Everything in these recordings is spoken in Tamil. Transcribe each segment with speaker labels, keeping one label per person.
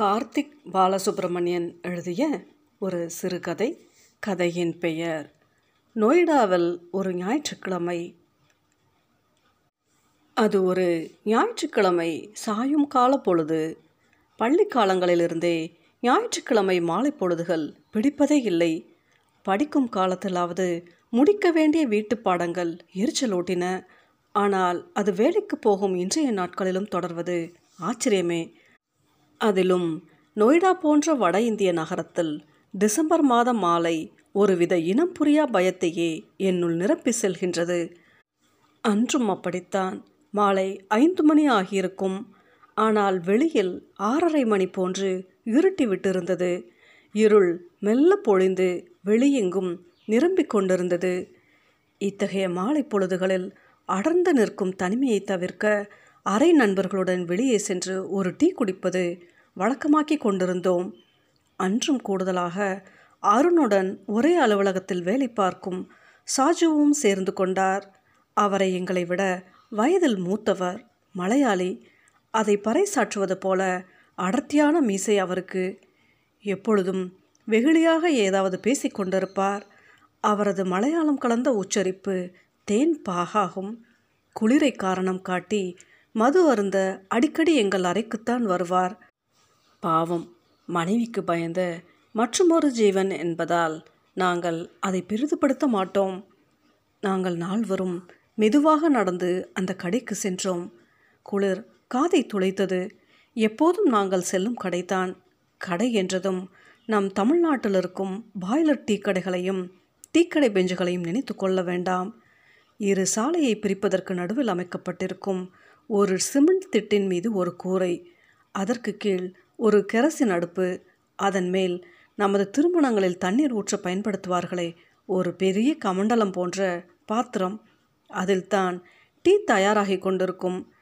Speaker 1: கார்த்திக் பாலசுப்ரமணியன் எழுதிய ஒரு சிறுகதை கதையின் பெயர் நொய்டாவில் ஒரு ஞாயிற்றுக்கிழமை. அது ஒரு ஞாயிற்றுக்கிழமை சாயும் கால பொழுது பள்ளி காலங்களிலிருந்தே ஞாயிற்றுக்கிழமை மாலை பொழுதுகள் பிடிப்பதே இல்லை. படிக்கும் காலத்திலாவது முடிக்க வேண்டிய வீட்டுப் பாடங்கள் எரிச்சலூட்டின ஆனால் அது வேலைக்கு போகும் இன்றைய நாட்களிலும் தொடர்வது ஆச்சரியமே. அதிலும் நொய்டா போன்ற வட இந்திய நகரத்தில் டிசம்பர் மாத மாலை ஒருவித இனம் புரியா பயத்தையே என்னுள் நிரப்பி செல்கின்றது. அன்றும் அப்படித்தான். மாலை ஐந்து மணி ஆகியிருக்கும். ஆனால் வெளியில் ஆறரை மணி போன்று இருட்டி விட்டிருந்தது. இருள் மெல்ல பொழிந்து வெளியெங்கும் நிரம்பிக் கொண்டிருந்தது. இத்தகைய மாலை பொழுதுகளில் அடர்ந்து நிற்கும் தனிமையை தவிர்க்க அரை நண்பர்களுடன் வெளியே சென்று ஒரு டீ குடிப்பது வழக்கமாக்கி கொண்டிருந்தோம். அன்றும் கூடுதலாக அருணுடன் ஒரே அலுவலகத்தில் வேலை பார்க்கும் சாஜுவும் சேர்ந்து கொண்டார். அவரை எங்களை விட வயதில் மூத்தவர் மலையாளி. அதை பறைசாற்றுவது போல அடர்த்தியான மீசை அவருக்கு. எப்பொழுதும் வெகுளியாக ஏதாவது பேசிக் கொண்டிருப்பார். அவரது மலையாளம் கலந்த உச்சரிப்பு தேன் பாகாகும். குளிரை காரணம் காட்டி மது அருந்த அடிக்கடி எங்கள் அறைக்குத்தான் வருவார். பாவம் மனைவிக்கு பயந்த மற்றுமொரு ஜீவன் என்பதால் நாங்கள் அதை பெரிதுபடுத்த மாட்டோம். நாங்கள் நால்வரும் மெதுவாக நடந்து அந்த கடைக்கு சென்றோம். குளிர் காதை துளைத்தது. எப்போதும் நாங்கள் செல்லும் கடைதான். கடை என்றதும் நம் தமிழ்நாட்டில் இருக்கும் பாய்லர் டீ கடைகளையும் டீக்கடை பெஞ்சுகளையும் நினைத்து கொள்ள வேண்டாம். இரு சாலையை பிரிப்பதற்கு நடுவில் அமைக்கப்பட்டிருக்கும் ஒரு சிமெண்ட் திட்டின் மீது ஒரு கூரை. அதற்கு கீழ் ஒரு கெரசின் அடுப்பு. அதன் மேல் நமது திருமணங்களில் தண்ணீர் ஊற்ற பயன்படுத்துவார்களே. ஒரு பெரிய கமண்டலம் போன்ற பாத்திரம். அதில்தான் டீ தயாராகி கொண்டிருக்கும்.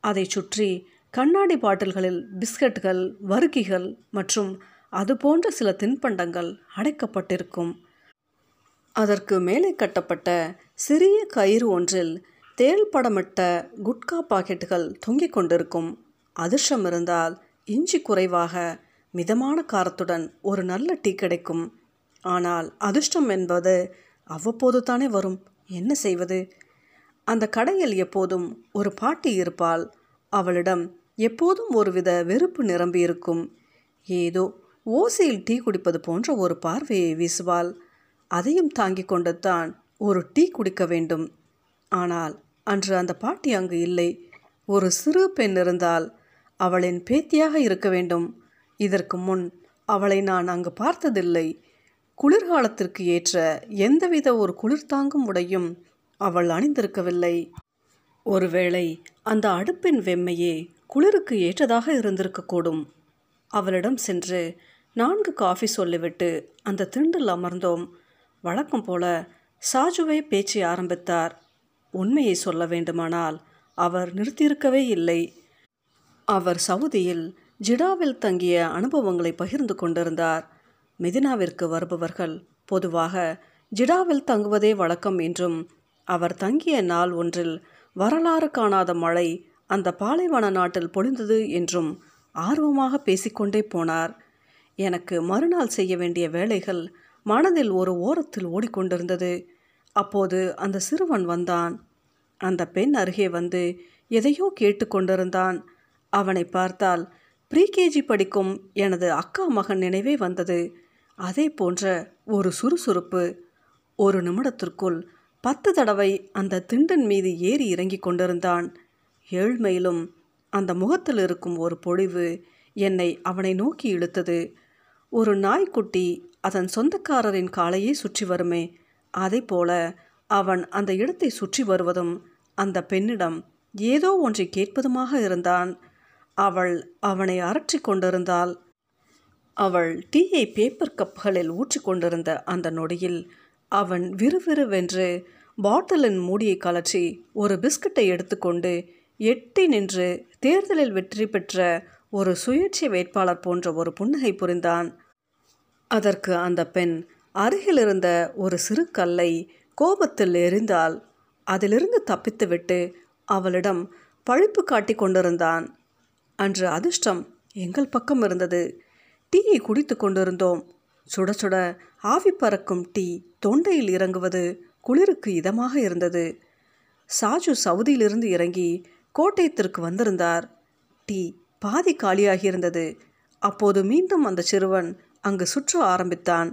Speaker 1: அதை சுற்றி கண்ணாடி பாட்டில்களில் பிஸ்கட்டுகள் வறுக்கிகள் மற்றும் அது போன்ற சில தின்பண்டங்கள் அடைக்கப்பட்டிருக்கும். அதற்கு மேலே கட்டப்பட்ட சிறிய கயிறு ஒன்றில் தேள் படமிட்ட குட்கா பாக்கெட்டுகள் தொங்கிக் கொண்டிருக்கும். அதிர்ஷ்டம் இருந்தால் இஞ்சி குறைவாக மிதமான காரத்துடன் ஒரு நல்ல டீ கிடைக்கும். ஆனால் அதிர்ஷ்டம் என்பது அவ்வப்போது தானே வரும். என்ன செய்வது? அந்த கடையில் எப்போதும் ஒரு பாட்டி இருப்பாள். அவளிடம் எப்போதும் ஒருவித வெறுப்பு நிரம்பியிருக்கும். ஏதோ ஓசையில் டீ குடிப்பது போன்ற ஒரு பார்வையை வீசுவாள். அதையும் தாங்கிக் கொண்டு தான் ஒரு டீ குடிக்க வேண்டும். ஆனால் அன்று அந்த பாட்டி அங்கு இல்லை. ஒரு சிறு பெண் இருந்தால் அவளின் பேத்தியாக இருக்க வேண்டும். இதற்கு முன் அவளை நான் அங்கு பார்த்ததில்லை. குளிர்காலத்திற்கு ஏற்ற எந்தவித ஒரு குளிர் தாங்கும் உடையும் அவள் அணிந்திருக்கவில்லை. ஒருவேளை அந்த அடுப்பின் வெம்மையே குளிருக்கு ஏற்றதாக இருந்திருக்கக்கூடும். அவளிடம் சென்று நான்கு காஃபி சொல்லிவிட்டு அந்த திண்டில் அமர்ந்தோம். வழக்கம் போல சாஜுவை பேச்சு ஆரம்பித்தார். உண்மையை சொல்ல வேண்டுமானால் அவர் நிறுத்தியிருக்கவே இல்லை. அவர் சவுதியில் ஜிடாவில் தங்கிய அனுபவங்களை பகிர்ந்து கொண்டிருந்தார். மெதினாவிற்கு வருபவர்கள் பொதுவாக ஜிடாவில் தங்குவதே வழக்கம் என்றும் அவர் தங்கிய நாள் ஒன்றில் வரலாறு காணாத மழை அந்த பாலைவன நாட்டில் பொழிந்தது என்றும் ஆர்வமாக பேசிக்கொண்டே போனார். எனக்கு மறுநாள் செய்ய வேண்டிய வேலைகள் மனதில் ஒரு ஓரத்தில் ஓடிக்கொண்டிருந்தது. அப்போது அந்த சிறுவன் வந்தான். அந்த பெண் அருகே வந்து எதையோ கேட்டுக்கொண்டிருந்தான் அவனை பார்த்தால் ப்ரீகேஜி படிக்கும் எனது அக்கா மகன் நினைவே வந்தது. அதே போன்ற ஒரு சுறுசுறுப்பு. ஒரு நிமிடத்திற்குள் பத்து தடவை அந்த திண்டன் மீது ஏறி இறங்கி கொண்டிருந்தான். ஏழ்மையிலும் அந்த முகத்தில் இருக்கும் ஒரு பொழிவு என்னை அவனை நோக்கி இழுத்தது. ஒரு நாய்க்குட்டி அதன் சொந்தக்காரரின் காலையே சுற்றி வருமே. அதை போல அவன் அந்த இடத்தை சுற்றி வருவதும் அந்த பெண்ணிடம் ஏதோ ஒன்றை கேட்பதுமாக இருந்தான். அவள் அவனை அரற்றி கொண்டிருந்தாள். அவள் டீயை பேப்பர் கப்களில் ஊற்றி கொண்டிருந்த அந்த நொடியில் அவன் விறுவிறுவென்று பாட்டிலின் மூடியை கலற்றி ஒரு பிஸ்கட்டை எடுத்துக்கொண்டு எட்டி நின்று தேர்தலில் வெற்றி பெற்ற ஒரு சுயேட்சை வேட்பாளர் போன்ற ஒரு புன்னகை புரிந்தான். அதற்கு அந்த பெண் அருகிலிருந்த ஒரு சிறு கல்லை கோபத்தில் எரிந்தால் அதிலிருந்து தப்பித்துவிட்டு அவளிடம் பழிப்பு காட்டி கொண்டிருந்தான். அன்று அதிர்ஷ்டம் எங்கள் பக்கம் இருந்தது. டீயை குடித்து கொண்டிருந்தோம். சுட சுட ஆவி பறக்கும் டீ தொண்டையில் இறங்குவது குளிருக்கு இதமாக இருந்தது. சாஜு சவுதியிலிருந்து இறங்கி கோட்டயத்திற்கு வந்திருந்தார். டீ பாதி காலியாகியிருந்தது. அப்போது மீண்டும் அந்த சிறுவன் அங்கு சுற்ற ஆரம்பித்தான்.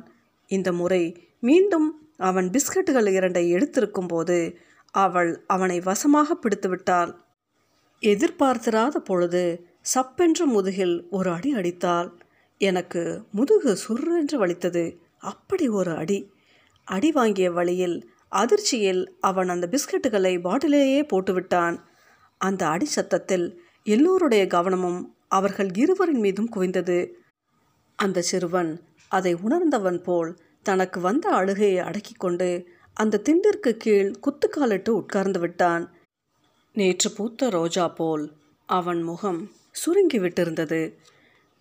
Speaker 1: இந்த முறை மீண்டும் அவன் பிஸ்கட்டுகள் இரண்டை எடுத்திருக்கும் போது அவள் அவனை வசமாக பிடித்துவிட்டாள். எதிர்பார்த்திராத பொழுது சப்பென்று முதுகில் ஒரு அடி அடித்தாள். எனக்கு முதுகு சுர்ரென்று வலித்தது. அப்படி ஒரு அடி. அடி வாங்கிய வழியில் அதிர்ச்சியில் அவன் அந்த பிஸ்கட்டுகளை பாட்டிலேயே போட்டுவிட்டான். அந்த அடி சத்தத்தில் எல்லோருடைய கவனமும் அவர்கள் இருவரின் மீதும் குவிந்தது. அந்த சிறுவன் அதை உணர்ந்தவன் போல் தனக்கு வந்த அழுகையை அடக்கி கொண்டு அந்த திண்டிற்கு கீழ் குத்துக்காலிட்டு உட்கார்ந்து விட்டான். நேற்று பூத்த ரோஜா போல் அவன் முகம் சுருங்கி விட்டிருந்தது.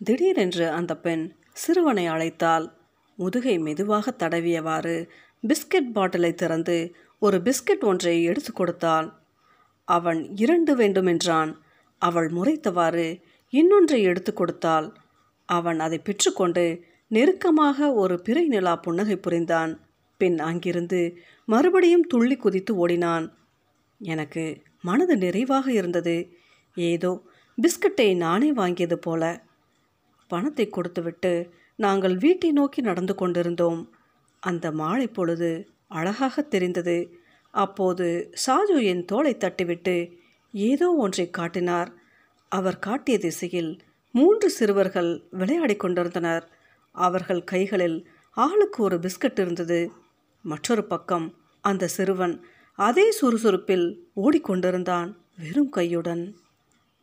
Speaker 1: திடீரென்று அந்த பெண் சிறுவனை அழைத்தாள். முதுகை மெதுவாக தடவியவாறு பிஸ்கட் பாட்டிலை திறந்து ஒரு பிஸ்கட் ஒன்றை எடுத்து கொடுத்தாள். அவன் இரண்டு வேண்டுமென்றான் அவள் முறைத்தவாறு இன்னொன்றை எடுத்து கொடுத்தாள். அவன் அதை பெற்றுக்கொண்டு நெருக்கமாக ஒரு பிறை நிலா புன்னகை புரிந்தான். பின் அங்கிருந்து மறுபடியும் துள்ளி குதித்து ஓடினான். எனக்கு மனது நிறைவாக இருந்தது. ஏதோ பிஸ்கட்டை நானே வாங்கியது போல. பணத்தை கொடுத்துவிட்டு நாங்கள் வீட்டை நோக்கி நடந்து கொண்டிருந்தோம். அந்த மாலை பொழுது அழகாக தெரிந்தது. அப்போது சாஜு என் தோலை தட்டிவிட்டு ஏதோ ஒன்றை காட்டினார். அவர் காட்டிய திசையில் மூன்று சிறுவர்கள் விளையாடிக் கொண்டிருந்தனர். அவர்கள் கைகளில் ஆளுக்கு ஒரு பிஸ்கட் இருந்தது. மற்றொரு பக்கம் அந்த சிறுவன் அதே சுறுசுறுப்பில் ஓடிக்கொண்டிருந்தான் வெறும் கையுடன்.